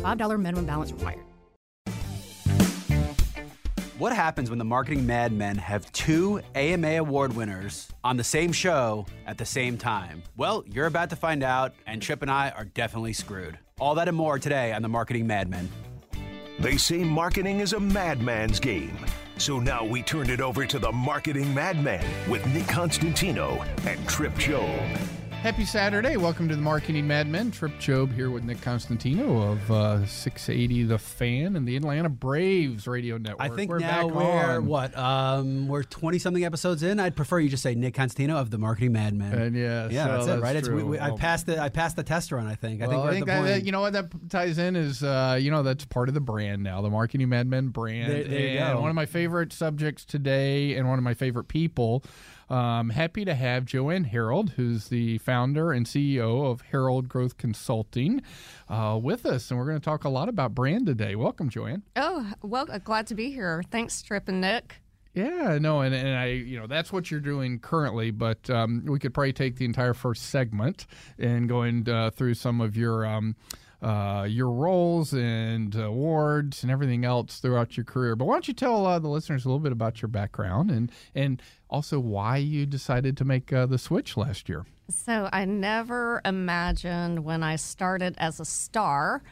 $5 minimum balance required. What happens when the marketing madmen have two AMA award winners on the same show at the same time? Well, you're about to find out, and Trip and I are definitely screwed. All that and more today on the Marketing Madmen. They say marketing is a madman's game. So now we turned it over to the Marketing Madman with Nick Constantino and Trip Job. Happy Saturday. Welcome to the Marketing Madmen. Trip Job here with Nick Constantino of uh, 680 The Fan and the Atlanta Braves radio network. I think we're now back we're on. what? Um, we're twenty something episodes in. I'd prefer you just say Nick Constantino of the Marketing Madmen. And yeah, yeah, so that's it, right? It's, we, we, I passed the I passed the test run. I think. I think well, I think that, you know what that ties in is uh, you know that's part of the brand now, the Marketing Madmen brand. There- there and one of my favorite subjects today, and one of my favorite people. Um, happy to have Joanne Herold, who's the founder and CEO of Herold Growth Consulting, uh, with us, and we're going to talk a lot about brand today. Welcome, Jo Ann. Oh, well, uh, glad to be here. Thanks, Trip and Nick. Yeah, no, and, and I, you know, that's what you're doing currently, but um, we could probably take the entire first segment and going uh, through some of your um, uh, your roles and awards and everything else throughout your career. But why don't you tell uh, the listeners a little bit about your background and and also why you decided to make uh, the switch last year? So, I never imagined when I started as a star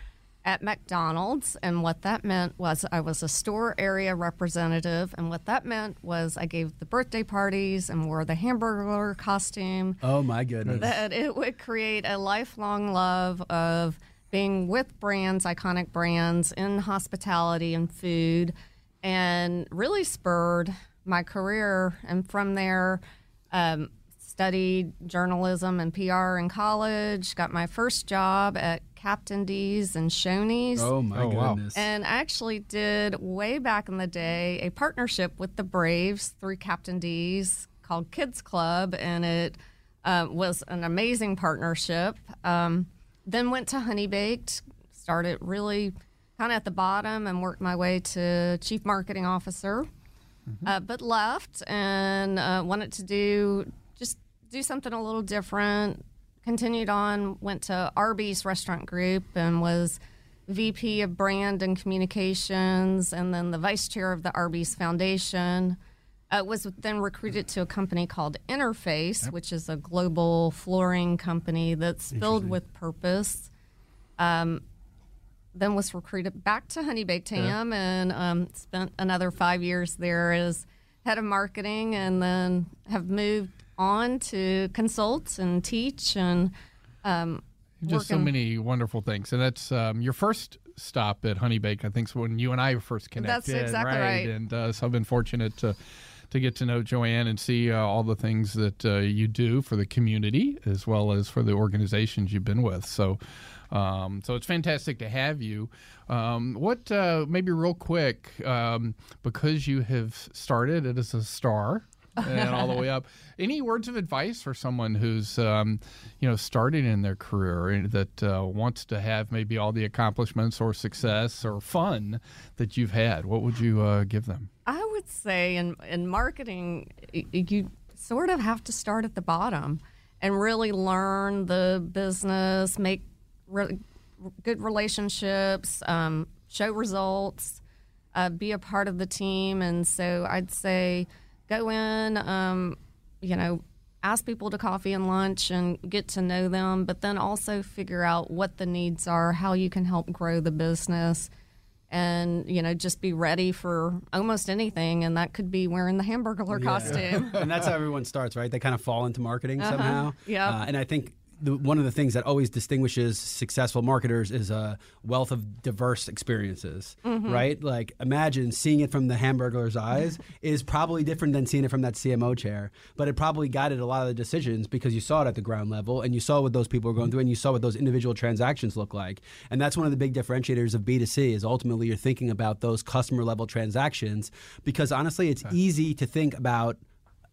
at McDonald's, and what that meant was I was a store area representative, and what that meant was I gave the birthday parties and wore the hamburger costume. oh my goodness. that it would create a lifelong love of being with brands, iconic brands in hospitality and food, and really spurred my career. And from there, um, studied journalism and PR in college, got my first job at Captain D's and Shoney's. oh my Oh, wow. goodness. And actually did way back in the day a partnership with the Braves through Captain D's called Kids Club, and it uh, was an amazing partnership. Um, then went to Honey Baked, started really kind of at the bottom, and worked my way to chief marketing officer. Uh, but left and uh, wanted to do just do something a little different. Continued on, went to Arby's Restaurant Group and was VP of Brand and Communications, and then the vice chair of the Arby's Foundation. Uh, was then recruited to a company called Interface, which is a global flooring company that's filled with purpose. Um, then was recruited back to Honey Baked Ham and um, spent another five years there as head of marketing, and then have moved on to consult and teach and um, Just so many wonderful things, and that's um, your first stop at Honey Bake. I think is when you and I first connected. That's exactly right. And uh, so I've been fortunate to to get to know Jo Ann and see uh, all the things that uh, you do for the community as well as for the organizations you've been with. So. Um, so it's fantastic to have you. Um, what, uh, maybe real quick, um, because you have started it as a star and all the way up. Any words of advice for someone who's, um, you know, starting in their career that uh, wants to have maybe all the accomplishments or success or fun that you've had? What would you uh, give them? I would say in in marketing, you sort of have to start at the bottom and really learn the business, make re- good relationships, um, show results, uh, be a part of the team. And so I'd say go in, um, you know, ask people to coffee and lunch and get to know them, but then also figure out what the needs are, how you can help grow the business and you know just be ready for almost anything and that could be wearing the hamburger costume and that's how everyone starts, right? They kind of fall into marketing somehow. Uh-huh. Yep. Uh, and I think the, one of the things that always distinguishes successful marketers is a wealth of diverse experiences, Mm-hmm. right? Like imagine seeing it from the hamburger's eyes is probably different than seeing it from that CMO chair, but it probably guided a lot of the decisions because you saw it at the ground level and you saw what those people were going through and you saw what those individual transactions look like. And that's one of the big differentiators of B2C is ultimately you're thinking about those customer level transactions because honestly, it's easy to think about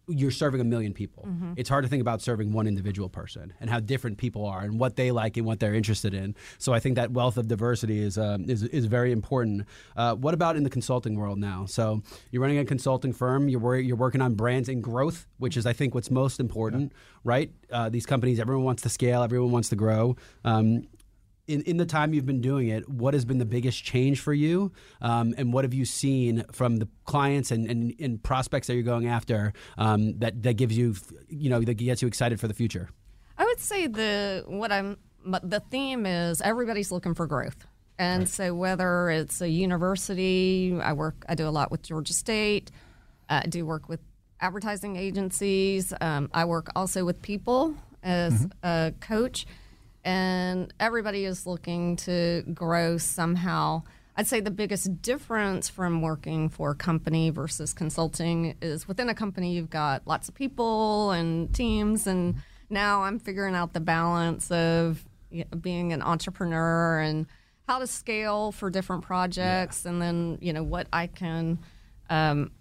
you're serving a million people. Mm-hmm. It's hard to think about serving one individual person and how different people are and what they like and what they're interested in. So I think that wealth of diversity is um, is, is very important. Uh, what about in the consulting world now? So you're running a consulting firm. You're wor- you're working on brands and growth, which is I think what's most important, right? Uh, these companies, everyone wants to scale, everyone wants to grow. Um, in, in the time you've been doing it, what has been the biggest change for you? Um, and what have you seen from the clients and, and, and prospects that you're going after um, that, that gives you, you know, that gets you excited for the future? I would say the what I'm the theme is everybody's looking for growth. And so whether it's a university, I work I do a lot with Georgia State. Uh, I do work with advertising agencies. Um, I work also with people as a coach, and everybody is looking to grow somehow. I'd say the biggest difference from working for a company versus consulting is within a company, you've got lots of people and teams. And now I'm figuring out the balance of being an entrepreneur and how to scale for different projects. And then, you know, what I can, um,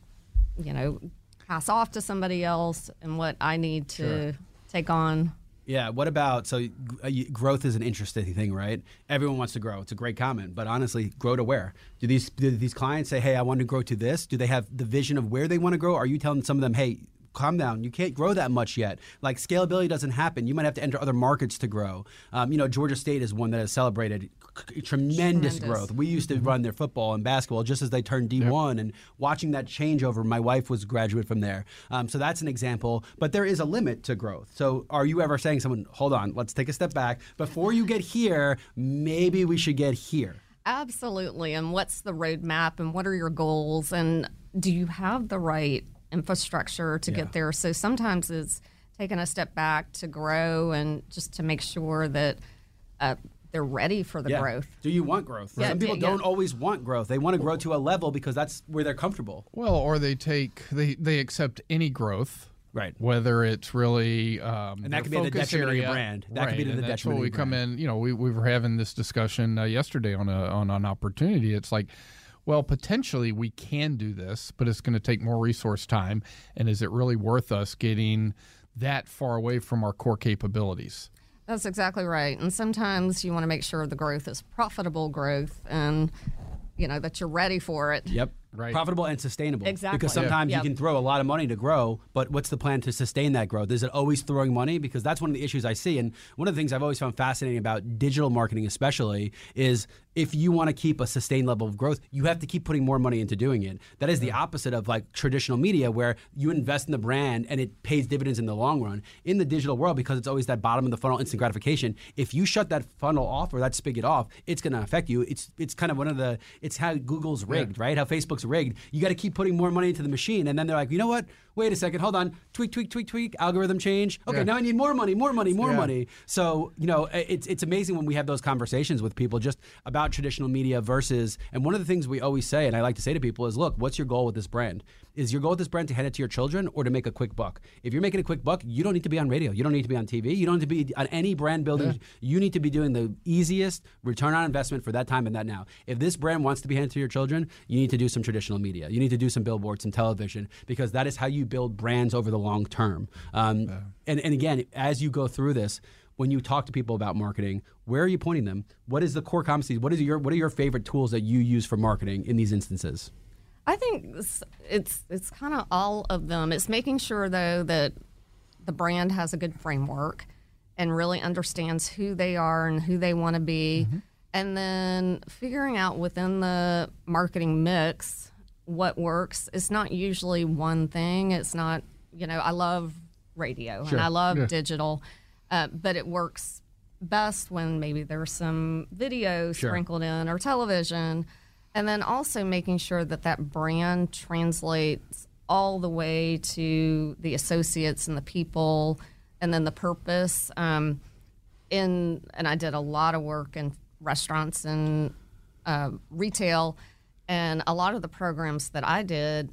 you know, pass off to somebody else and what I need to take on Yeah. What about so uh, growth is an interesting thing, right? Everyone wants to grow. It's a great comment, but honestly, grow to where? Do these do these clients say, "Hey, I want to grow to this"? Do they have the vision of where they want to grow? Are you telling some of them, "Hey"? Calm down. You can't grow that much yet. Like scalability doesn't happen. You might have to enter other markets to grow. Um, you know, Georgia State is one that has celebrated c- tremendous, Tremendous. growth. We used to run their football and basketball just as they turned D1, and watching that changeover. My wife was a graduate from there, um, so that's an example. But there is a limit to growth. So, are you ever saying, "Someone, hold on, let's take a step back before you get here. Maybe we should get here." Absolutely. And what's the roadmap and what are your goals? And do you have the right infrastructure to get there? So sometimes it's taking a step back to grow and just to make sure that uh, they're ready for the Yeah. growth. Do you want growth? Yeah, Some people yeah. don't always want growth. They want to grow to a level because that's where they're comfortable. Well, or they take they they accept any growth, Right. Whether it's really um, And that their could be to the focus detriment of your brand. That could be to the and that's detriment where of we your come brand. in. You know, we we were having this discussion uh, yesterday on a on an opportunity. It's like. Well, potentially we can do this, but it's going to take more resource time. And is it really worth us getting that far away from our core capabilities? That's exactly right. And sometimes you want to make sure the growth is profitable growth and, you know, that you're ready for it. Yep. Right. Profitable and sustainable. Exactly. Because Yeah. sometimes Yep. you can throw a lot of money to grow, but what's the plan to sustain that growth? Is it always throwing money? Because that's one of the issues I see. And one of the things I've always found fascinating about digital marketing, especially, is if you want to keep a sustained level of growth, you have to keep putting more money into doing it. That is the opposite of like traditional media, where you invest in the brand and it pays dividends in the long run. In the digital world, because it's always that bottom of the funnel instant gratification, if you shut that funnel off or that spigot off, it's going to affect you. It's it's kind of one of the it's how Google's rigged, right? How Facebook's rigged. You got to keep putting more money into the machine, and then they're like, you know what? Wait a second, hold on. Tweak, tweak, tweak, tweak. Algorithm change. Okay, Yeah. now I need more money, more money, more Yeah. money. So you know, it's it's amazing when we have those conversations with people just about traditional media versus. And one of the things we always say, and I like to say to people, is, look, what's your goal with this brand? Is your goal with this brand to hand it to your children or to make a quick buck? If you're making a quick buck, you don't need to be on radio. You don't need to be on TV. You don't need to be on any brand building. You need to be doing the easiest return on investment for that time and that now. If this brand wants to be handed to your children, you need to do some traditional media. You need to do some billboards and television because that is how you build brands over the long term. Um, and, and again, as you go through this, when you talk to people about marketing, where are you pointing them? What is the core competencies? What is your what are your favorite tools that you use for marketing in these instances? I think it's it's, it's kind of all of them. It's making sure though that the brand has a good framework and really understands who they are and who they want to be, and then figuring out within the marketing mix what works. It's not usually one thing. It's not you know I love radio and I love Yeah. digital, uh, but it works best when maybe there's some video sprinkled in or television. And then also making sure that that brand translates all the way to the associates and the people and then the purpose. Um, in and I did a lot of work in restaurants and uh, retail, and a lot of the programs that I did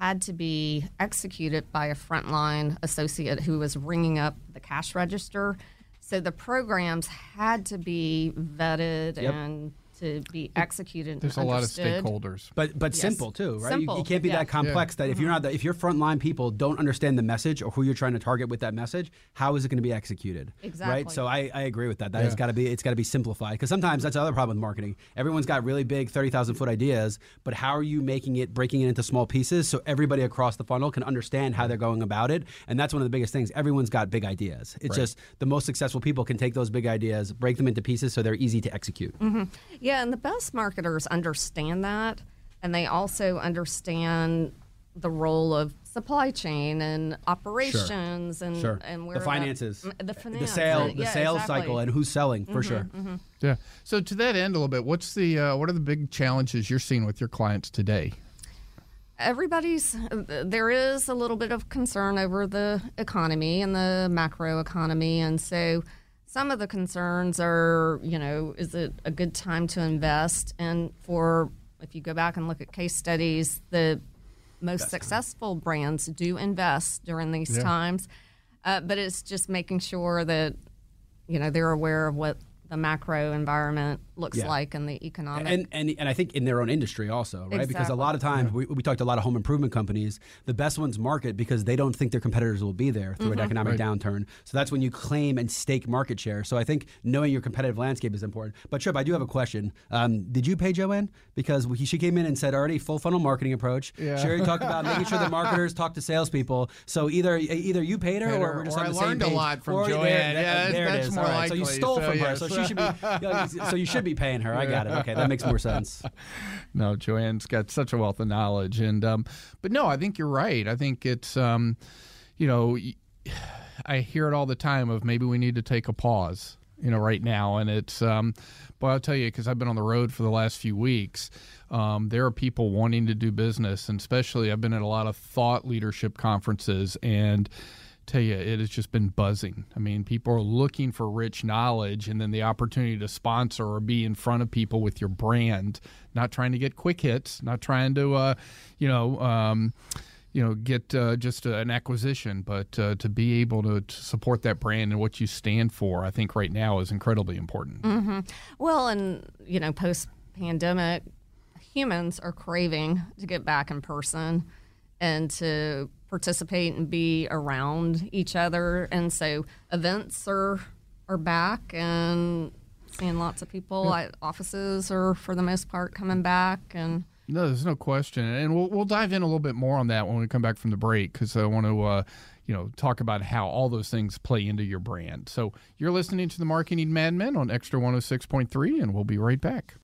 had to be executed by a frontline associate who was ringing up the cash register. So the programs had to be vetted Yep. and to be executed. There's a lot of stakeholders. But but Yes. simple too, right? You- You, can't be yeah. that complex that if you're mm-hmm. not the, if your frontline people don't understand the message or who you're trying to target with that message, how is it going to be executed? Exactly. Right. So I, I agree with that. That has got to be it's got to be simplified because sometimes that's the other problem with marketing. Everyone's got really big thirty thousand foot ideas, but how are you making it breaking it into small pieces so everybody across the funnel can understand how they're going about it? And that's one of the biggest things. Everyone's got big ideas. It's just the most successful people can take those big ideas, break them into pieces so they're easy to execute. Mm-hmm. Yeah, and the best marketers understand that, and they also understand the role of supply chain and operations and Sure. and where the finances, the, the the finance, sale, yeah, the sales exactly. Mm-hmm, cycle, and who's selling for sure. Yeah. So to that end, a little bit, what's the uh, what are the big challenges you're seeing with your clients today? everybody's there is a little bit of concern over the economy and the macro economy and so some of the concerns are you know is it a good time to invest? And for if you go back and look at case studies the most successful brands do invest during these times. Uh, but it's just making sure that you know they're aware of what the macro environment looks Yeah. like and the economic and, and and I think in their own industry also, right? Because a lot of Exactly. times we, we talked to a lot of home improvement companies. The best ones market because they don't think their competitors will be there through an economic downturn. So that's when you claim and stake market share. So I think knowing your competitive landscape is important. But Trip, I do have a question. Um, did you pay Jo Ann? Because we, she came in and said already full funnel marketing approach. Yeah. Sherry talked about making sure the marketers talk to salespeople. So either either you paid her Paid or we're just or on I the same learned a lot from Or Jo Ann. there- Yeah, there it that's is. more All right. So you stole So, from her. yes. So she should be. you know, so you should be paying her. I got it. Okay, that makes more sense. No, Jo Ann's got such a wealth of knowledge, and um, but no, I think you're right. I think it's um, you know, I hear it all the time of maybe we need to take a pause, you know, right now, and it's um, but I'll tell you because I've been on the road for the last few weeks. Um, there are people wanting to do business, and especially I've been at a lot of thought leadership conferences and tell you it has just been buzzing. I mean people are looking for rich knowledge and then the opportunity to sponsor or be in front of people with your brand not trying to get quick hits not trying to uh, you know um, you know get uh, just an acquisition but uh, to be able to, to support that brand and what you stand for i think right now is incredibly important. Well, and you know, post pandemic, humans are craving to get back in person and to participate and be around each other. And so events are are back and seeing lots of people at offices are for the most part coming back and No, there's no question, and we'll we'll dive in a little bit more on that when we come back from the break because I want to, uh, you know, talk about how all those things play into your brand. So you're listening to the Marketing Madmen on Xtra 106.3, and we'll be right back.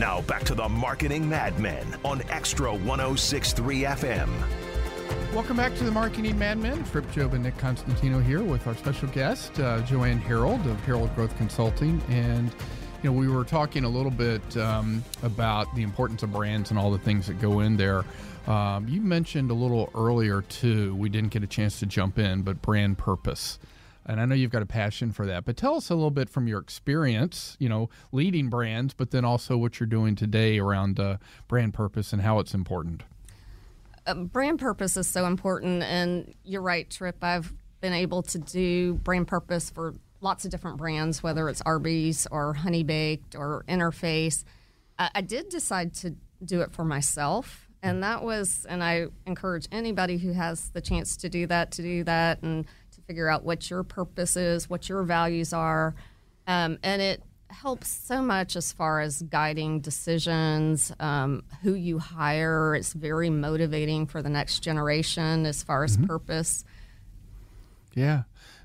Now back to the Marketing Madmen on Xtra 1063 FM. Welcome back to the Marketing Madmen. Trip Job and Nick Constantino here with our special guest, uh, Joanne Herold of Herold Growth Consulting. And, you know, we were talking a little bit um, about the importance of brands and all the things that go in there. Um, you mentioned a little earlier, too, we didn't get a chance to jump in, but brand purpose. And I know you've got a passion for that, but tell us a little bit from your experience, you know, leading brands, but then also what you're doing today around uh, brand purpose and how it's important. um, brand purpose is so important. And you're right, Trip. I've been able to do brand purpose for lots of different brands, whether it's Arby's or Honey Baked or Interface. I, I did decide to do it for myself. And that was, and I encourage anybody who has the chance to do that to do that and figure out what your purpose is, what your values are. Um, and it helps so much as far as guiding decisions, um, who you hire. It's very motivating for the next generation as far as purpose. Yeah.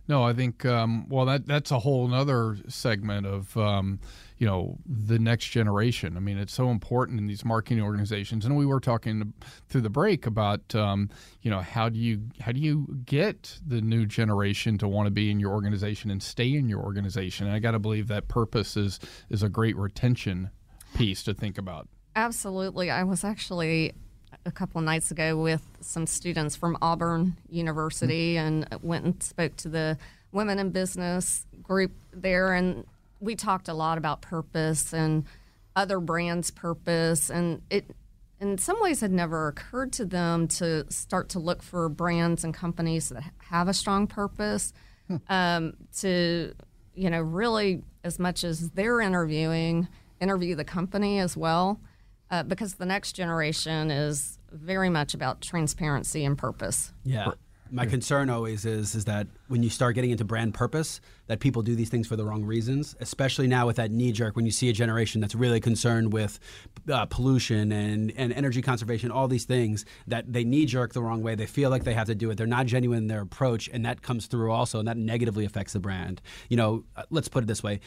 No, I think um, well that that's a whole other segment of um, you know the next generation. I mean, it's so important in these marketing organizations, and we were talking through the break about um, you know how do you how do you get the new generation to want to be in your organization and stay in your organization? And I got to believe that purpose is is a great retention piece to think about. Absolutely. I was actually a couple of nights ago with some students from Auburn University and went and spoke to the women in business group there and we talked a lot about purpose and other brands purpose and it in some ways had never occurred to them to start to look for brands and companies that have a strong purpose um, to you know really as much as they're interviewing interview the company as well uh, because the next generation is very much about transparency and purpose Yeah. My concern always is is that when you start getting into brand purpose, that people do these things for the wrong reasons. Especially now with that knee jerk, when you see a generation that's really concerned with uh, pollution and, and energy conservation, all these things that they knee jerk the wrong way. They feel like they have to do it. They're not genuine in their approach, and that comes through also, and that negatively affects the brand. You know, uh, let's put it this way: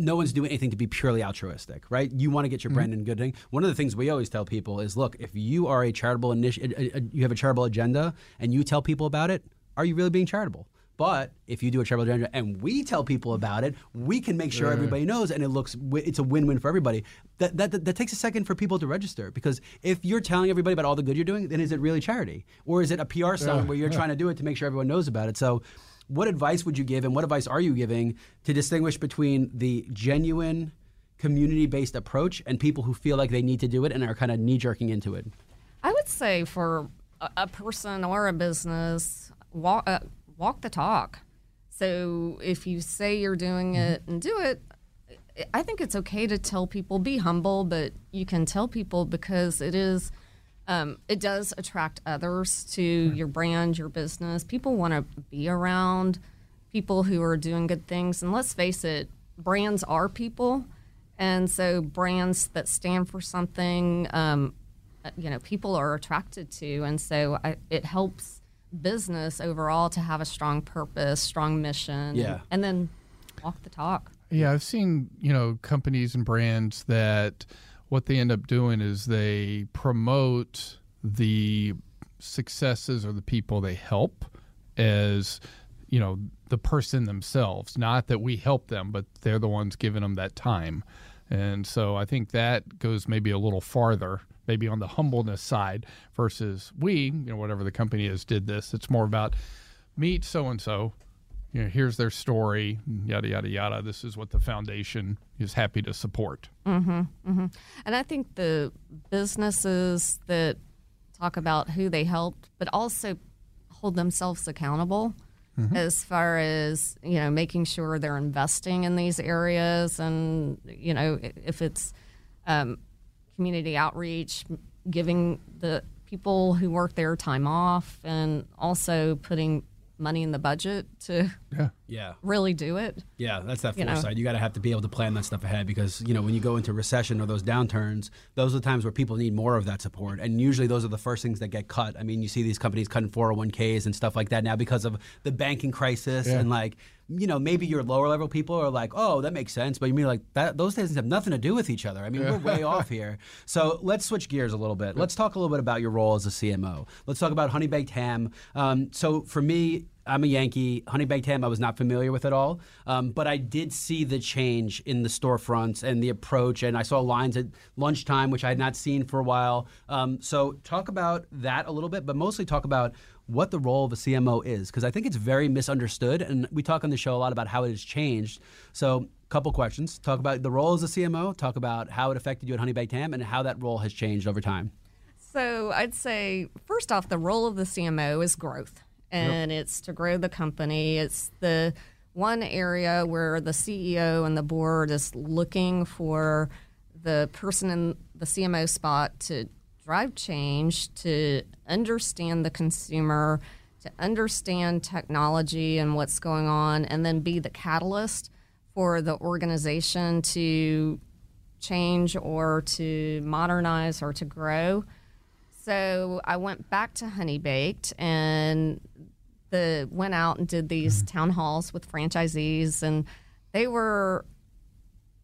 no one's doing anything to be purely altruistic, right? You want to get your mm-hmm. brand in good thing. One of the things we always tell people is, look, if you are a charitable initi- uh, uh, uh, you have a charitable agenda, and you tell people about it, are you really being charitable? But if you do a charitable agenda and we tell people about it, we can make sure mm. everybody knows, and it looks it's a win-win for everybody. That, that that that takes a second for people to register because if you're telling everybody about all the good you're doing, then is it really charity, or is it a PR stunt where you're trying to do it to make sure everyone knows about it? So what advice would you give and what advice are you giving to distinguish between the genuine community-based approach and people who feel like they need to do it and are kind of knee-jerking into it I would say for a, a person or a business, walk uh, walk the talk. So if you say you're doing it and do it, I think it's okay to tell people be humble, but you can tell people because it is. Um, it does attract others to your brand, your business. People want to be around people who are doing good things. And let's face it, brands are people. And so brands that stand for something, um, uh, you know, people are attracted to. And so I, it helps business overall to have a strong purpose, strong mission. Yeah. And, and then walk the talk. Yeah, I've seen, you know, companies and brands that what they end up doing is they promote the successes or the people they help as, you know, the person themselves. Not that we help them, but they're the ones giving them that time. And so I think that goes maybe a little farther, maybe on the humbleness side versus we, you know, whatever the company is, did this. It's more about meet so and so. You know, here's their story, yada yada yada. This is what the foundation is happy to support. Mm-hmm. And I think the businesses that talk about who they helped, but also hold themselves accountable as far as, you know, making sure they're investing in these areas. And, you know, if it's um, community outreach, giving the people who work there time off, and also putting money in the budget to Yeah. yeah really do it. Yeah, that's that You know. foresight. You got to have to be able to plan that stuff ahead because you know when you go into recession or those downturns, those are the times where people need more of that support, and usually those are the first things that get cut. I mean, you see these companies cutting 401ks and stuff like that now because of the banking crisis, Yeah. and like you know maybe your lower level people are like, oh, that makes sense, but you mean like that? Those things have nothing to do with each other. I mean, we're way off here. So let's switch gears a little bit. Let's talk a little bit about your role as a CMO. Let's talk about honey baked ham. Um, so for me. I'm a Yankee. Honey baked ham, I was not familiar with at all, um, but I did see the change in the storefronts and the approach, and I saw lines at lunchtime, which I had not seen for a while. Um, so talk about that a little bit, but mostly talk about what the role of a CMO is, because I think it's very misunderstood, and we talk on the show a lot about how it has changed. So, couple questions: talk about the role as a CMO, talk about how it affected you at Honey Baked Ham, and how that role has changed over time. So I'd say first off, the role of the CMO is growth, and it's to grow the company. It's the one area where the CEO and the board is looking for the person in the CMO spot to drive change, to understand the consumer, to understand technology and what's going on, and then be the catalyst for the organization to change or to modernize or to grow. So I went back to Honey Baked and the went out and did these town halls with franchisees and they were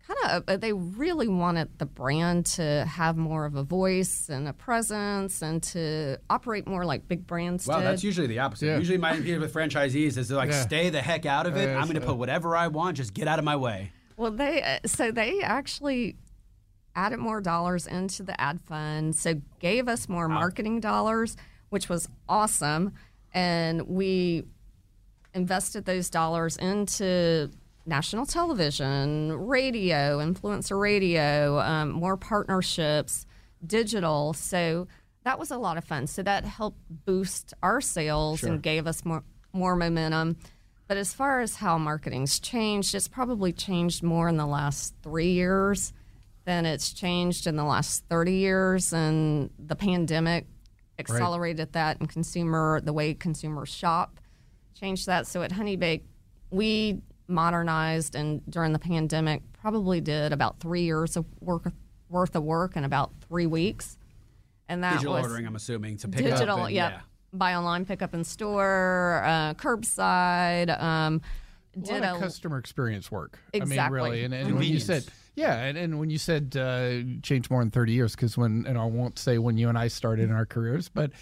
kind of they really wanted the brand to have more of a voice and a presence and to operate more like big brands Wow, did. that's usually the opposite. Yeah. Usually, my idea with franchisees is they're like, Yeah. stay the heck out of it. Yeah, I'm going to so- put whatever I want. Just get out of my way. Well, they uh, so they actually added more dollars into the ad fund, so gave us more marketing dollars, which was awesome. And we invested those dollars into national television, radio, influencer radio, um, more partnerships, digital. So that was a lot of fun. So that helped boost our sales and gave us more more momentum. But as far as how marketing's changed, it's probably changed more in the last three years than it's changed in the last 30 years. And the pandemic accelerated that and consumer, the way consumers shop changed that. So at Honeybake, we modernized and during the pandemic probably did about three years of work worth of work in about three weeks. And that Digital was ordering, I'm assuming, to pick digital, up. and- yeah. Buy online, pick up in store, uh, curbside. Um, a did lot a, customer experience work. I mean, Exactly. really, and, and when you said, Convenience. Yeah, and, and when you said uh, change more than thirty years, because when, and I won't say when you and I started in our careers, but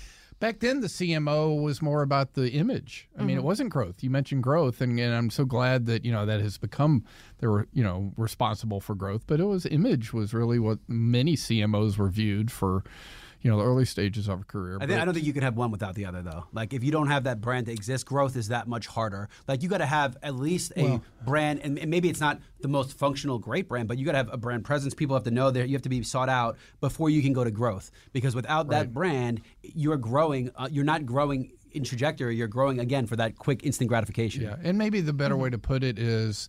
back then the CMO was more about the image. I mean, it wasn't growth. You mentioned growth, and, and I'm so glad that you know that has become they were you know responsible for growth, but it was image was really what many CMOs were viewed for. You know the early stages of a career. I, think, I don't think you can have one without the other, though. Like, if you don't have that brand to exist, growth is that much harder. Like, you got to have at least a brand, and, and maybe it's not the most functional, great brand, but you got to have a brand presence. People have to know that you have to be sought out before you can go to growth. Because without that brand, you're growing. Uh, you're not growing in trajectory. You're growing again for that quick, instant gratification. Yeah, and maybe the better way to put it is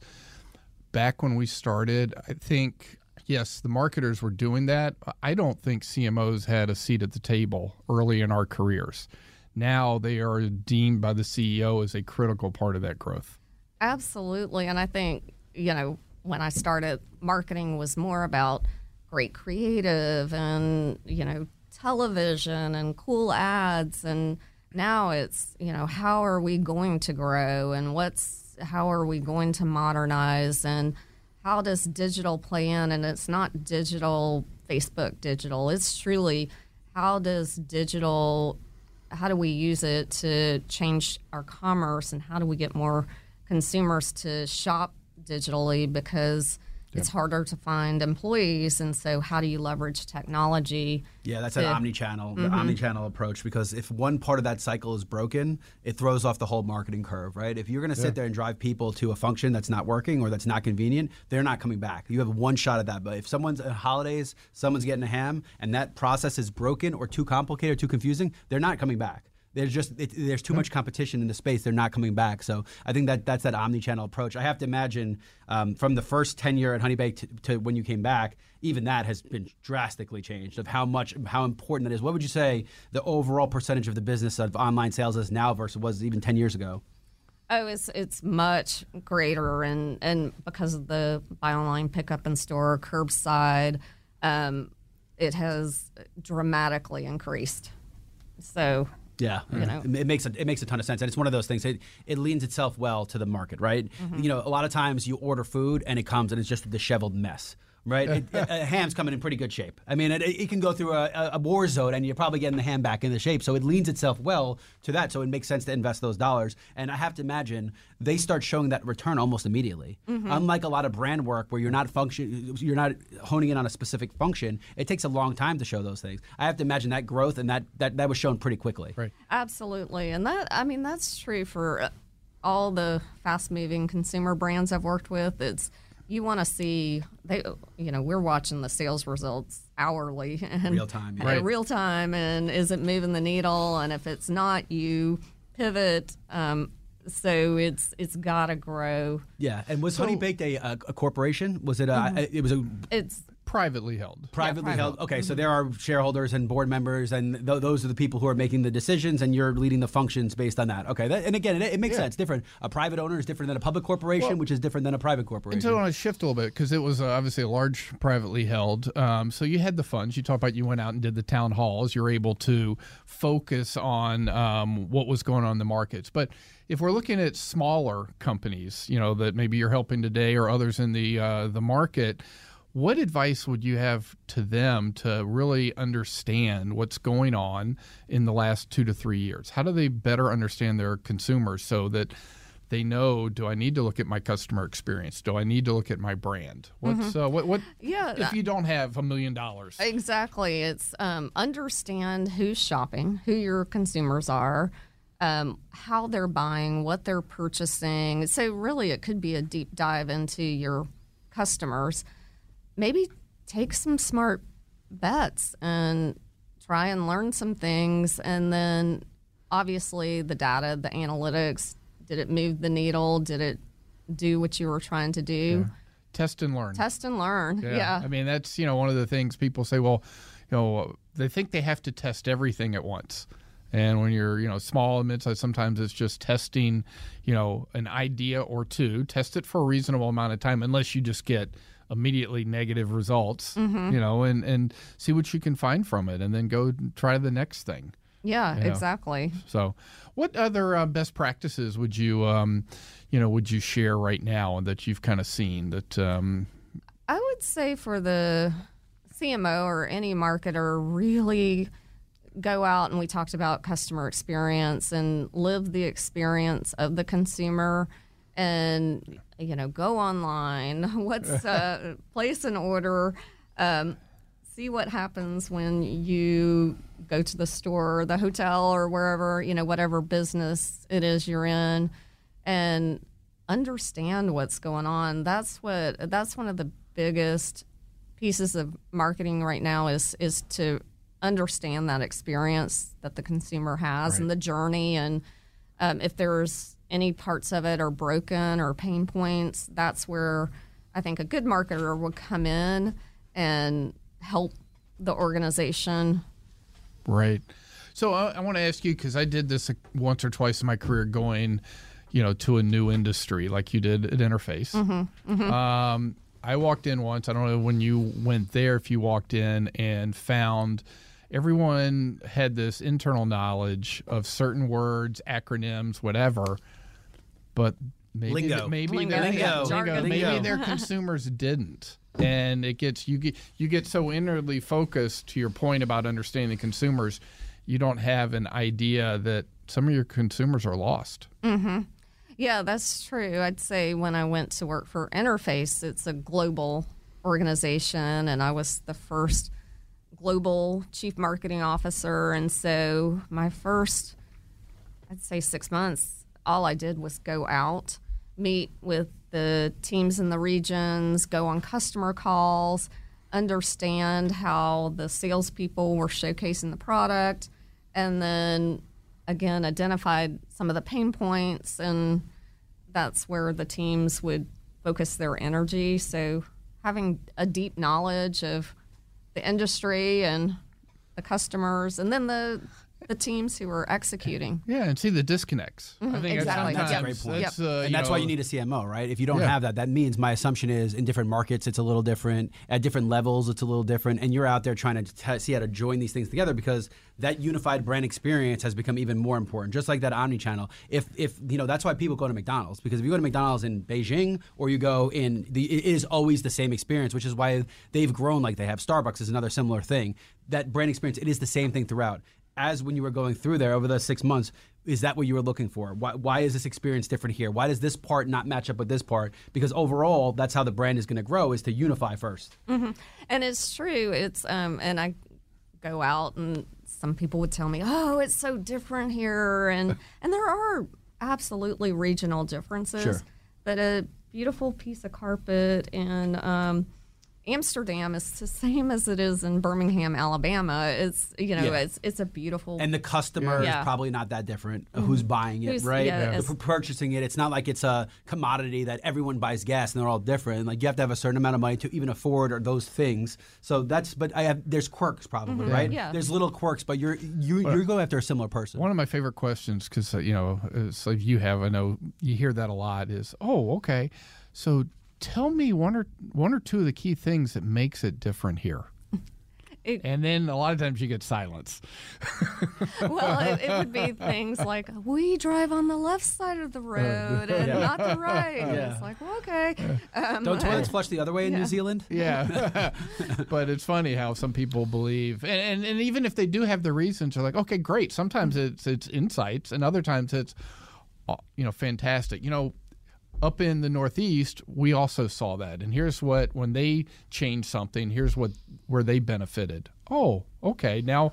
back when we started, I think yes, the marketers were doing that. I don't think CMOs had a seat at the table early in our careers. Now they are deemed by the CEO as a critical part of that growth. Absolutely. And I think, you know, when I started, marketing was more about great creative and, you know, television and cool ads. And now it's, you know, how are we going to grow and what's, how are we going to modernize and how does digital play in? And it's not digital, Facebook digital. It's truly how does digital how do we use it to change our commerce and how do we get more consumers to shop digitally because it's harder to find employees and so how do you leverage technology Yeah, that's an to- omni-channel, the mm-hmm. omni-channel approach. Because if one part of that cycle is broken, it throws off the whole marketing curve, right? If you're going to sit there and drive people to a function that's not working or that's not convenient, they're not coming back. You have one shot at that. But if someone's at holidays, someone's getting a ham, and that process is broken or too complicated or too confusing, they're not coming back. There's just it, there's too much competition in the space. They're not coming back. So I think that that's that omni-channel approach. I have to imagine um, from the first tenure at Honey Bake to, to when you came back, even that has been drastically changed of how much how important that is. What would you say the overall percentage of the business of online sales is now versus was even ten years ago? oh it's it's much greater and and because of the buy online pickup in store curbside um, it has dramatically increased so Yeah, mm-hmm. know? it, makes a, it makes a ton of sense, and it's one of those things. It it leans itself well to the market, right? Mm-hmm. You know, a lot of times you order food and it comes and it's just a disheveled mess. Right, it, a, a ham's coming in pretty good shape. I mean, it, it can go through a, a- a war zone, and you're probably getting the ham back in the shape. So it leans itself well to that. So it makes sense to invest those dollars. And I have to imagine they start showing that return almost immediately. Unlike a lot of brand work where you're not function, you're not honing in on a specific function. It takes a long time to show those things. I have to imagine that growth and that that, that was shown pretty quickly. Right. Absolutely. And that, I mean, that's true for uh, all the fast moving consumer brands I've worked with. It's, you want to see, they, you know, we're watching the sales results hourly and Real time, yeah. and Right. real time. And is it moving the needle? And if it's not, you pivot. Um, so it's, it's got to grow. Yeah, and was Honey Baked a, a, a corporation? Was it a? It was a It's, Privately held. privately held. Okay, so there are shareholders and board members, and th- those are the people who are making the decisions, and you're leading the functions based on that. Okay, that, and again, it, it makes sense. Different. A private owner is different than a public corporation, which is different than a private corporation. And so I want to shift a little bit because it was uh, obviously a large privately held. Um, so you had the funds. You talked about you went out and did the town halls. You're able to focus on um, what was going on in the markets. But if we're looking at smaller companies, you know that maybe you're helping today or others in the uh, the market. What advice would you have to them to really understand what's going on in the last two to three years? How do they better understand their consumers so that they know do I need to look at my customer experience? Do I need to look at my brand? What's uh, what what Mm-hmm. Yeah, if you don't have a million dollars? Exactly. It's um, understand who's shopping, who your consumers are, um, how they're buying, what they're purchasing. So, really, it could be a deep dive into your customers. Maybe take some smart bets and try and learn some things. And then, obviously, the data, the analytics did it move the needle? Did it do what you were trying to do? Test and learn. Test and learn. Yeah. I mean, that's you know one of the things people say. Well, you know, they think they have to test everything at once. And when you're, you know, small and mid-sized, sometimes it's just testing, you know, an idea or two. Test it for a reasonable amount of time, unless you just get immediately negative results, Mm-hmm. you know, and and see what you can find from it, and then go try the next thing. yeah, Yeah. exactly. So, what other uh, best practices would you, um, you know, would you share right now that you've kind of seen that? Um, I would say for the CMO or any marketer, really go out and we talked about customer experience and live the experience of the consumer and you know go online. What's uh, place an order. Um, see what happens when you go to the store or the hotel or wherever you know whatever business it is you're in and understand what's going on. That's what that's one of the biggest pieces of marketing right now is is to understand that experience that the consumer has and the journey. And um, if there's any parts of it are broken or pain points that's where i think a good marketer will come in and help the organization Right. So I, I want to ask you because I did this once or twice in my career, going, you know, to a new industry like you did at Interface. Um, I walked in once. I don't know when you went there if you walked in and found everyone had this internal knowledge of certain words, acronyms, whatever, but maybe Lingo. maybe Lingo, their, yeah, lingo, maybe their consumers didn't and it gets you get you get so inwardly focused to your point about understanding the consumers you don't have an idea that some of your consumers are lost Mm-hmm. Yeah, that's true. I'd say when I went to work for Interface, it's a global organization, and I was the first global chief marketing officer. And so my first, I'd say six months, all I did was go out, meet with the teams in the regions, go on customer calls, understand how the salespeople were showcasing the product, and then again identified some of the pain points and that's where the teams would focus their energy so having a deep knowledge of the industry and the customers and then the the teams who are executing yeah and see the disconnects i think Mm-hmm. exactly. that's, That's a great point. that's, uh, and you that's why you need a CMO, right? If you don't Yeah. have that, that means my assumption is in different markets it's a little different. At different levels, it's a little different, and you're out there trying to t- see how to join these things together because that unified brand experience has become even more important. Just like that omni-channel. If if you know that's why people go to McDonald's because if you go to McDonald's in Beijing or you go in the it is always the same experience, which is why they've grown like they have. Starbucks is another similar thing. That brand experience it is the same thing throughout as when you were going through there over the six months, is that what you were looking for? Why, why is this experience different here? Why does this part not match up with this part? Because overall, that's how the brand is going to grow: is to unify first. and it's true it's um and i go out and some people would tell me oh it's so different here and and there are absolutely regional differences Sure. but a beautiful piece of carpet and. um Amsterdam is the same as it is in Birmingham, Alabama. It's you know Yeah. it's it's a beautiful And the customer Yeah. is probably not that different. uh, Who's buying it, Who's- right? yeah, The it's- p- purchasing it. It's not like it's a commodity that everyone buys gas and they're all different. Like you have to have a certain amount of money to even afford or those things. So that's. But I have. There's quirks probably, right? Mm-hmm. Yeah. There's little quirks, but you're you you're going after a similar person. One of my favorite questions, because uh, you know, it's like you have, I know you hear that a lot. Is oh, okay. So tell me one or one or two of the key things that makes it different here. It- and then a lot of times you get silence. well, it, it would be things like we drive on the left side of the road and not the right. And It's like, well, okay. Um, Don't toilets flush the other way in New Zealand? Yeah, but it's funny how some people believe, and, and and even if they do have the reasons, they're like, okay, great. Sometimes it's it's insights, and other times it's, uh, you know, fantastic. You know, up in the Northeast, we also saw that. And here's what when they changed something, here's what where they benefited. Oh, okay. Now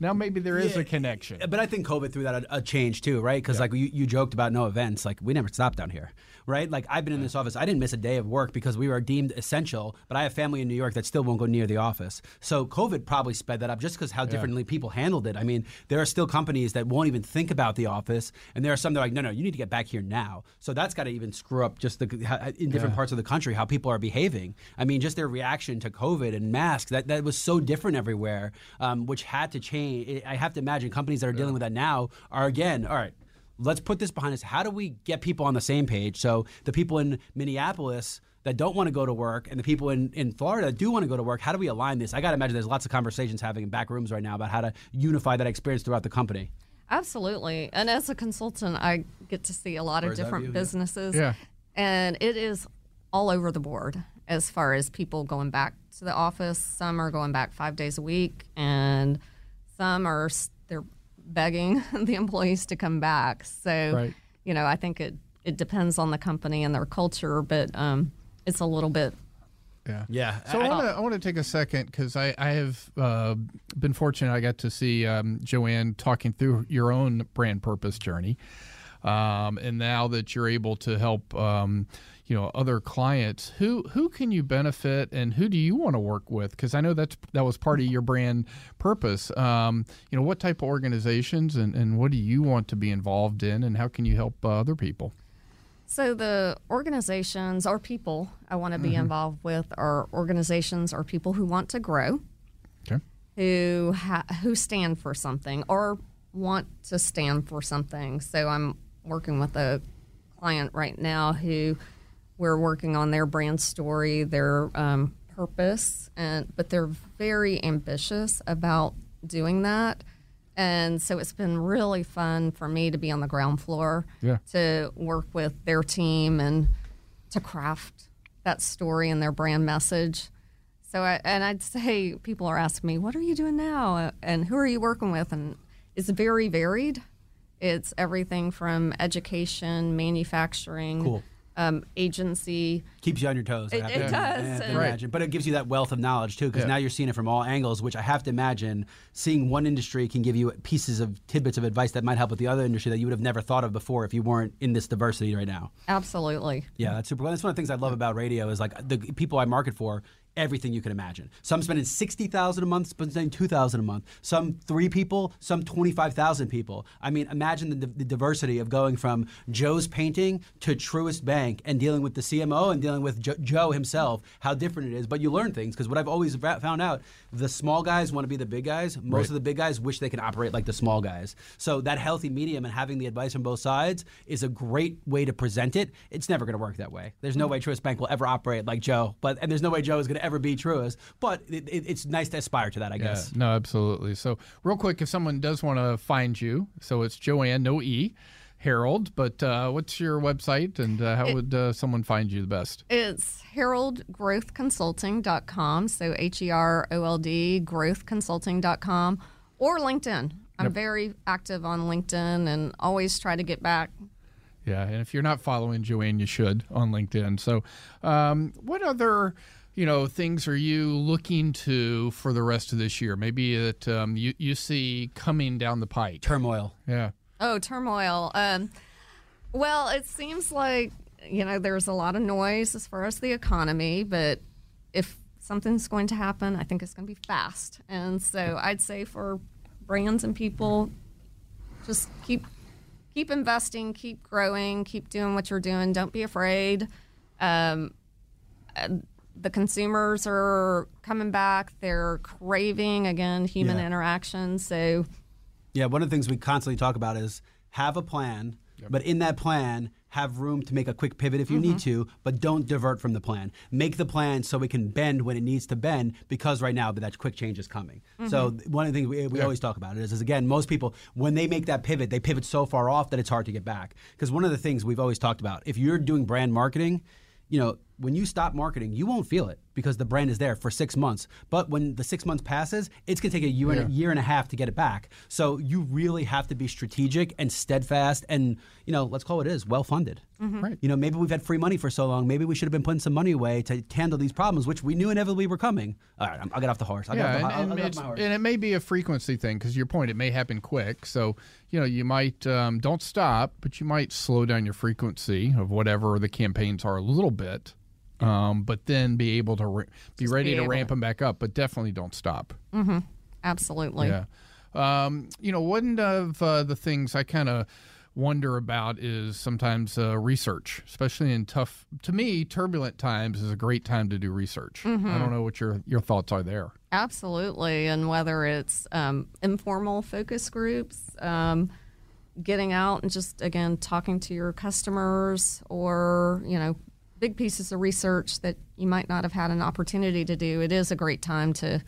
now maybe there is a connection. But I think COVID threw that a, a change too, right? Because like you, you joked about no events, like we never stopped down here, right? Like I've been in this office, I didn't miss a day of work because we were deemed essential. But I have family in New York that still won't go near the office. So COVID probably sped that up just because how differently people handled it. I mean, there are still companies that won't even think about the office, and there are some that are like, no, no, you need to get back here now. So that's got to even screw up just the in different parts of the country how people are behaving. I mean, just their reaction to COVID and masks that that was so different everywhere, um, which had to change. I have to imagine companies that are dealing with that now are again, all right. Let's put this behind us. How do we get people on the same page? So the people in Minneapolis that don't want to go to work and the people in, in Florida that do want to go to work, how do we align this? I got to imagine there's lots of conversations having in back rooms right now about how to unify that experience throughout the company. Absolutely. And as a consultant, I get to see a lot of Bird's different view, yeah. businesses. Yeah. And it is all over the board as far as people going back to the office. Some are going back five days a week, and some are s- they're begging the employees to come back. So, Right. you know, I think it, it depends on the company and their culture, but um, it's a little bit Yeah. Yeah. So I want to I want to take a second because I I have uh, been fortunate. I got to see um, Jo Ann talking through your own brand purpose journey, um, and now that you're able to help. Um, you know other clients who who can you benefit and who do you want to work with? Because i know that's that was part of your brand purpose. Um, you know what type of organizations and, and what do you want to be involved in and how can you help uh, other people? So the organizations or people I want to be involved with are organizations or people who want to grow, okay. Who ha- who stand for something or want to stand for something. So I'm working with a client right now who we're working on their brand story, their um, purpose, and but they're very ambitious about doing that. And so it's been really fun for me to be on the ground floor Yeah. to work with their team and to craft that story and their brand message. So, I, and I'd say people are asking me, "What are you doing now?" and "Who are you working with?" And it's very varied. It's everything from education, manufacturing, Cool. Um, agency. keeps you on your toes. It- it to- does, I have to and- imagine. But it gives you that wealth of knowledge too, because Yeah. now you're seeing it from all angles. Which I have to imagine, seeing one industry can give you pieces of tidbits of advice that might help with the other industry that you would have never thought of before if you weren't in this diversity right now. Absolutely. Yeah, that's super. That's one of the things I love about radio is like the people I market for. Everything you can imagine. Some spending sixty thousand a month, some spending two thousand a month. Some three people, some twenty-five thousand people. I mean, imagine the, the diversity of going from Joe's painting to Truist Bank and dealing with the CMO and dealing with jo- Joe himself. How different it is, but you learn things because what I've always found out, the small guys want to be the big guys. Most Right. of the big guys wish they can operate like the small guys. So that healthy medium and having the advice from both sides is a great way to present it. It's never going to work that way. There's no hmm. way Truist Bank will ever operate like Joe, but and there's no way Joe is going to ever be Truist. But it, it, it's nice to aspire to that, I guess. Yeah, no, absolutely. So, real quick, if someone does want to find you, so it's Jo Ann, no E, Herold, but uh, what's your website and uh, how would uh, someone find you the best? It's heroldgrowthconsulting.com. So H E R O L D growthconsulting.com or LinkedIn. I'm very active on LinkedIn and always try to get back. Yeah, and if you're not following Jo Ann, you should on LinkedIn. So, um, what other you know things are you looking to for the rest of this year? Maybe that um, you you see coming down the pike. Turmoil. Yeah. Oh, turmoil. Um, well, it seems like, you know, there's a lot of noise as far as the economy, but if something's going to happen, I think it's going to be fast. And so I'd say for brands and people, just keep keep investing, keep growing, keep doing what you're doing. Don't be afraid. Um, the consumers are coming back. They're craving again human Yeah. interaction. So Yeah, one of the things we constantly talk about is have a plan, but in that plan, have room to make a quick pivot if you need mm-hmm. to, but don't divert from the plan. Make the plan so we can bend when it needs to bend because right now that quick change is coming. So mm-hmm. one of the things we, we always talk about is, is again, most people when they make that pivot, they pivot so far off that it's hard to get back. Because one of the things we've always talked about, if you're doing brand marketing, you know, when you stop marketing, you won't feel it because the brand is there for six months. But when the six months passes, it's going to take a year, and a year and a half to get it back. So you really have to be strategic and steadfast, and you know, let's call it is well funded. Right. You know, maybe we've had free money for so long. Maybe we should have been putting some money away to handle these problems, which we knew inevitably were coming. All right, I'm- I'll get off the horse. I'll yeah, get and, and I'll get off it's- my horse. and it may be a frequency thing because your point, it may happen quick. So you know, you might um, don't stop, but you might slow down your frequency of whatever the campaigns are a little bit, um, but then be able to be Just ready be to able ramp them back up. But definitely don't stop. Absolutely. Yeah. Um, you know, one of uh, the things I kind of wonder about is sometimes uh, research, especially in tough, to me, turbulent times is a great time to do research. I don't know what your, your thoughts are there. Absolutely. And whether it's um, informal focus groups, um, getting out and just, again, talking to your customers or, you know, big pieces of research that you might not have had an opportunity to do, it is a great time to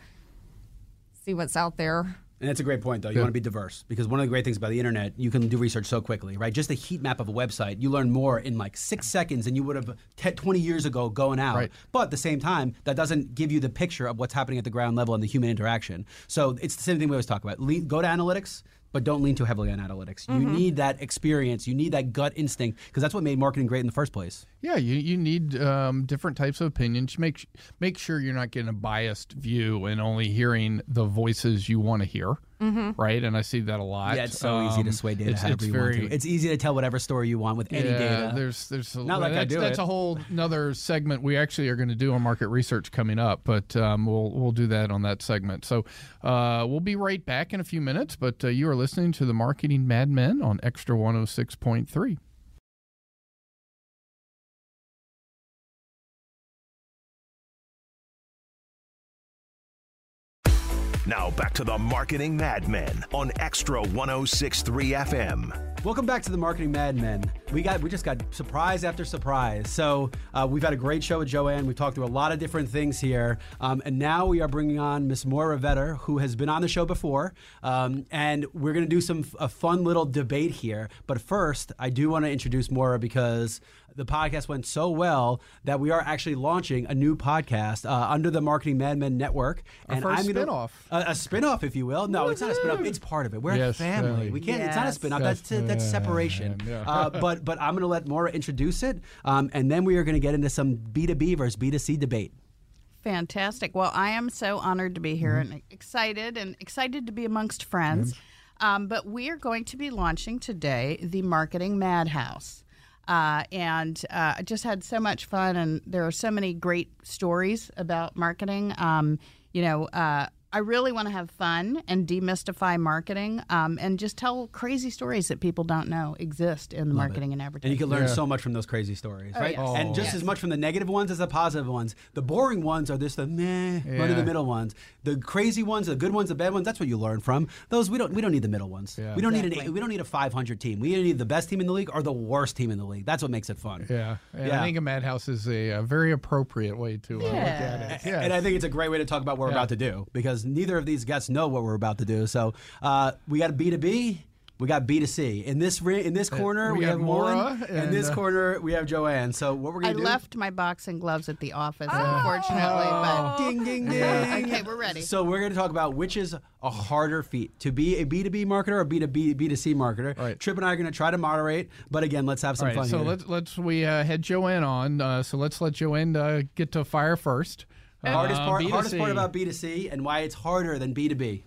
see what's out there. And that's a great point, though. You want to be diverse because one of the great things about the internet, you can do research so quickly, right? Just a heat map of a website, you learn more in like six seconds than you would have te- 20 years ago going out. Right. But at the same time, that doesn't give you the picture of what's happening at the ground level and the human interaction. So it's the same thing we always talk about. Le- go to analytics. But don't lean too heavily on analytics. You need that experience. You need that gut instinct because that's what made marketing great in the first place. Yeah, you, you need um, different types of opinions. Make make sure you're not getting a biased view and only hearing the voices you want to hear, right? And I see that a lot. Yeah, it's so easy to Um, sway data it's, however it's you very, want to. It's easy to tell whatever story you want with any yeah, data. There's there's a, Not like I do that's it. a whole another segment we actually are going to do on market research coming up, but um, we'll we'll do that on that segment. So uh, we'll be right back in a few minutes. But uh, you are listening to the Marketing Mad Men on Xtra 106.3. Now back to the Marketing Madmen on Xtra 1063 FM. Welcome back to the Marketing Madmen. We got we just got surprise after surprise. So uh, we've had a great show with Jo Ann. We've talked through a lot of different things here, um, and now we are bringing on Miss Moira Vetter, who has been on the show before, um, and we're going to do some a fun little debate here. But first, I do want to introduce Moira because the podcast went so well that we are actually launching a new podcast uh, under the Marketing Madmen Network. Our first gonna- spinoff. A, a spinoff, if you will. No, it's not a spinoff. Woohoo! It's part of it. We're Yes, a family. family. We can't. It's not a Yes. spinoff. That's Yes, that's separation. yeah. Uh, but but I'm going to let Moira introduce it, um, and then we are going to get into some B2B versus B2C debate. Fantastic. Well, I am so honored to be here and excited and excited to be amongst friends. Um, but we are going to be launching today the Marketing Madhouse. Uh, and uh, I just had so much fun, and there are so many great stories about marketing. Um, you know, uh, I really want to have fun and demystify marketing um, and just tell crazy stories that people don't know exist in the marketing and And advertising. And you can learn so much from those crazy stories, right? yes. And just Yes. as much from the negative ones as the positive ones. The boring ones are just the meh, run of the middle ones. The crazy ones, the good ones, the bad ones. That's what you learn from. Those we don't we don't need the middle ones. Yeah. We don't need an we don't need a 500 team. We need the best team in the league or the worst team in the league. That's what makes it fun. Yeah, and Yeah. I think a madhouse is a, a very appropriate way to uh, look at it. Yes. And I think it's a great way to talk about what we're Yeah. about to do because neither of these guests know what we're about to do. So uh, we got B two B, we got B two C. In this ri- in this corner, Uh, we we, have have Moira, one. In and, this uh, corner, we have Jo Ann. So what we're gonna do? I left my boxing gloves at the office, unfortunately, but Ding ding ding. Okay, we're ready. So we're going to talk about which is a harder feat to be a B2B marketer or B2B B2C marketer. Right. Trip and I are going to try to moderate, but again, let's have some All right, fun so here. let's let's we uh, had Jo Ann on. Uh, so let's let Jo Ann uh, get to fire first. Hardest Uh, part hardest part B2C. about B2C and why it's harder than B2B.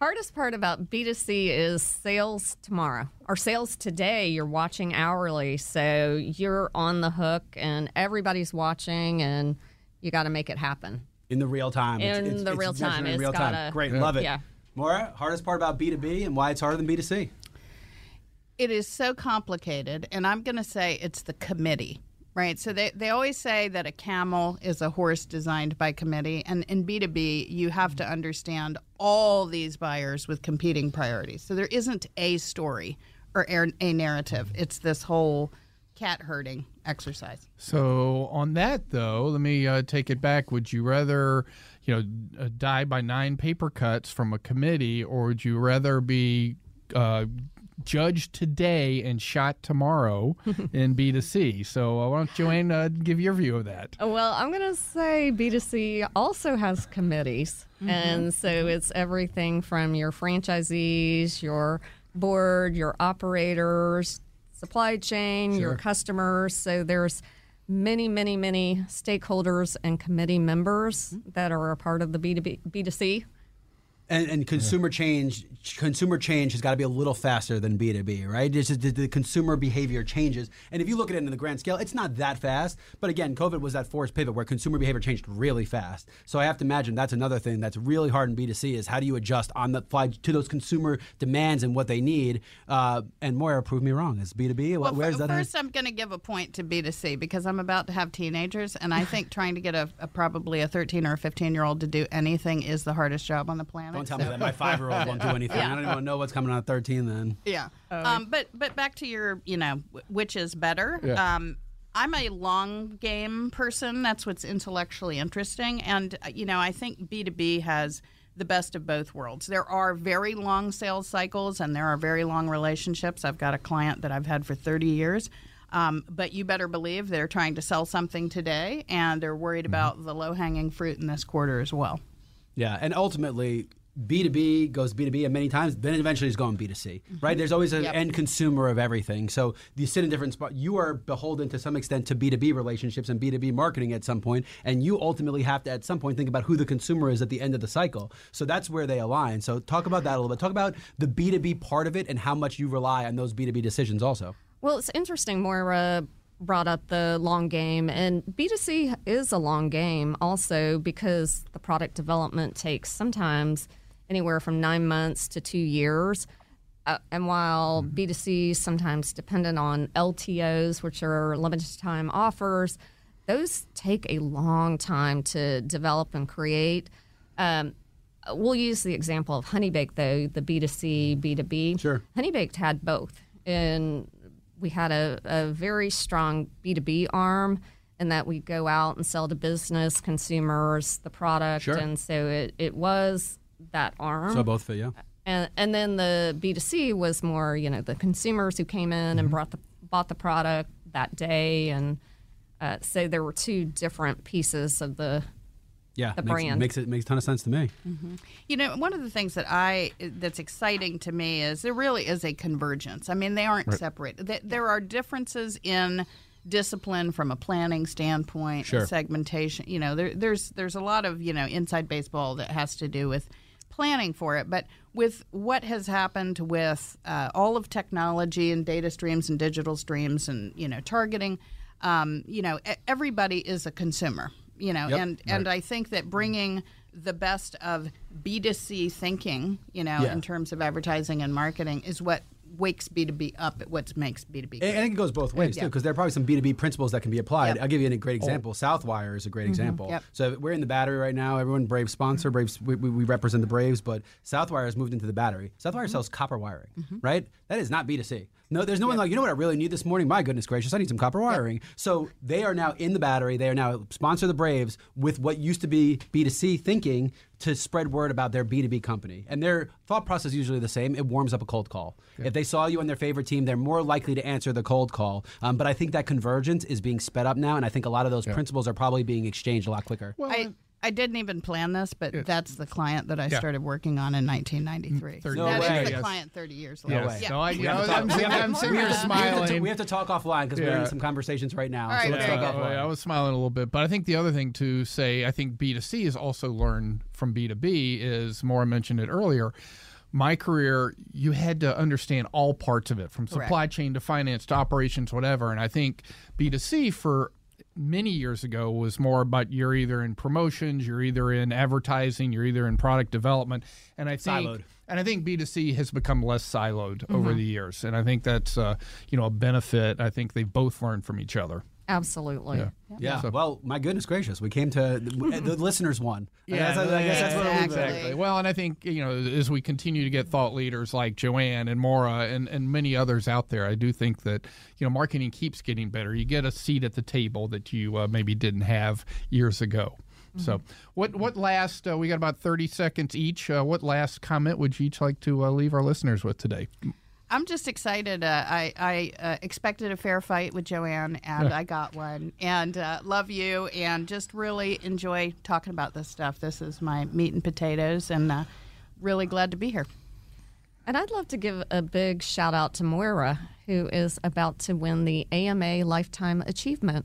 Hardest part about B2C is sales tomorrow or sales today. You're watching hourly, so you're on the hook and everybody's watching, and you got to make it happen. In the real time. In the real time, in it's real time. gotta- Great, love it. Yeah. Moira, hardest part about B2B and why it's harder than B2C. it is so complicated, and I'm going to say it's the committee, right? So they, they always say that a camel is a horse designed by committee, and in B2B, you have to understand all these buyers with competing priorities. So there isn't a story or a narrative, it's this whole cat herding exercise. So on that though, let me uh, take it back. Would you rather, you know, uh, die by nine paper cuts from a committee, or would you rather be uh, judged today and shot tomorrow in B2C. So uh, why don't Jo Ann uh, give your view of that? Well, I'm going to say B2C also has committees. Mm-hmm. And so it's everything from your franchisees, your board, your operators, supply chain, your customers. So there's many, many, many stakeholders and committee members Mm-hmm. that are a part of the B2B, B2C. And, and consumer change, consumer change has got to be a little faster than B two B, right? It's just the, the consumer behavior changes, and if you look at it in the grand scale, it's not that fast. But again, COVID was that forced pivot where consumer behavior changed really fast. So I have to imagine that's another thing that's really hard in B two C is how do you adjust on the fly to those consumer demands and what they need. Uh, and Moira, prove me wrong. Is B two B? Well, Where's f- that? at? first, I'm going to give a point to B2C because I'm about to have teenagers, and I think trying to get a, a probably a 13 or a 15 year old to do anything is the hardest job on the planet. Don't tell me that my five year old won't do anything. I don't even know what's coming on thirteen then. Yeah. Um, but but back to your, you know, which is better. Yeah. Um, I'm a long game person. That's what's intellectually interesting, and uh, you know, I think B2B has the best of both worlds. There are very long sales cycles, and there are very long relationships. I've got a client that I've had for 30 years. Um, but you better believe they're trying to sell something today, and they're worried about the low hanging fruit in this quarter as well. Yeah, and ultimately, B2B goes B2B, and many times, then eventually it's going B2C, right? Mm-hmm. There's always an Yep. end consumer of everything. So you sit in different spots. You are beholden to some extent to B2B relationships and B2B marketing at some point, and you ultimately have to, at some point, think about who the consumer is at the end of the cycle. So that's where they align. So talk about that a little bit. Talk about the B2B part of it and how much you rely on those B2B decisions also. Well, it's interesting. Moira brought up the long game, and B2C is a long game also because the product development takes sometimes anywhere from nine months to two years. Uh, and while B2C is sometimes dependent on LTOs, which are limited time offers, those take a long time to develop and create. Um, we'll use the example of Honeybake, though, the B2C, B2B. Sure. Honeybaked had both. And we had a, a very strong B2B arm in that we go out and sell to business consumers the product. Sure. And so it, it was that arm. So both fit, yeah. and, and then the B2C was more, you know, the consumers who came in Mm-hmm. and brought the, bought the product that day. And uh, so there were two different pieces of the Yeah, The makes, brand. makes it makes a ton of sense to me. You know, one of the things that I that's exciting to me is there really is a convergence. I mean, they aren't separated. Th- There are differences in discipline from a planning standpoint, Sure. segmentation. You know, there, there's there's a lot of you know inside baseball that has to do with planning for it. But with what has happened with uh, all of technology and data streams and digital streams and you know targeting, um, you know, everybody is a consumer. You know, Yep. and and I think that bringing the best of B2C thinking, you know, Yeah. in terms of advertising and marketing is what wakes B2B up, at what makes B2B And great. I think it goes both uh, ways too, because there are probably some B two B principles that can be applied. Yep. Oh. I'll give you a great oh. example. Southwire is a great mm-hmm. example. Yep. So we're in the battery right now. Everyone Braves sponsor. Mm-hmm. Braves we, we we represent the Braves, but Southwire has moved into the battery. Southwire mm-hmm. sells copper wiring, right? That is not B two C. No, there's no one like you know what I really need this morning. My goodness gracious, I need some copper wiring. So they are now in the battery. They are now sponsor the Braves with what used to be B two C thinking to spread word about their B two B company. And their thought process is usually the same. It warms up a cold call. If they saw you on their favorite team, they're more likely to answer the cold call. Um, but I think that convergence is being sped up now, and I think a lot of those principles are probably being exchanged a lot quicker. I, I didn't even plan this, but that's the client that I Yeah. started working on in 1993. Thirty No That is way. the Yes. client 30 years later. way. Yeah. No, I, We have to I, talk- am sitting, I'm sitting here we have to- smiling. We have to talk offline because we're Yeah. in some conversations right now. All right, so let's there talk you offline. I was smiling a little bit, but I think the other thing to say, I think B2C is also learned from B2B is, Moira mentioned it earlier, my career, you had to understand all parts of it, from supply chain to finance to operations, whatever. And I think B2C for many years ago was more about you're either in promotions, you're either in advertising, you're either in product development. And I think Siloed. and I think B2C has become less siloed over the years. And I think that's uh, you know a benefit. I think they both learned from each other. Absolutely. Yeah. Yeah. So- well, my goodness gracious, we came to the, the listeners won. I guess, I, I guess that's what exactly. Exactly. Well, and I think you know as we continue to get thought leaders like Jo Ann and Moira and, and many others out there, I do think that you know marketing keeps getting better. You get a seat at the table that you uh, maybe didn't have years ago. So, what what last? Uh, we got about thirty seconds each. Uh, what last comment would you each like to uh, leave our listeners with today? I'm just excited. Uh, I I uh, expected a fair fight with Jo Ann, and I got one. And uh, love you, and just really enjoy talking about this stuff. This is my meat and potatoes, and uh, really glad to be here. And I'd love to give a big shout out to Moira, who is about to win the AMA Lifetime Achievement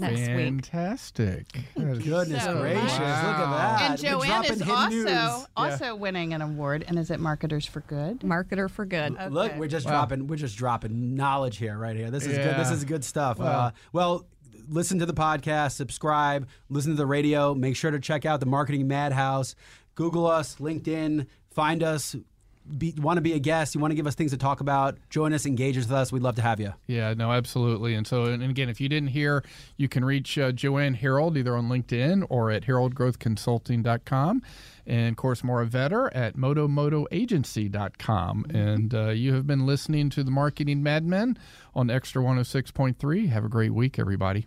next week. Fantastic. Goodness So gracious, look at that. and Jo Ann is hidden also news. also winning an award, and is it Marketers for Good? Marketer for good. Look, we're just Wow. dropping we're just dropping knowledge here right here. This is good. This is good stuff. Wow. Uh, well, listen to the podcast, subscribe, listen to the radio. Make sure to check out the Marketing Madhouse. Google us, LinkedIn, find us. Want to be a guest? You want to give us things to talk about? Join us, engage with us. We'd love to have you. Yeah, no, absolutely. And so, and again, if you didn't hear, you can reach uh, Joanne Herold either on LinkedIn or at heroldgrowthconsulting.com. And of course, Moira Vetter at modomodoagency.com. And uh, you have been listening to the Marketing Madmen on Xtra 106.3. Have a great week, everybody.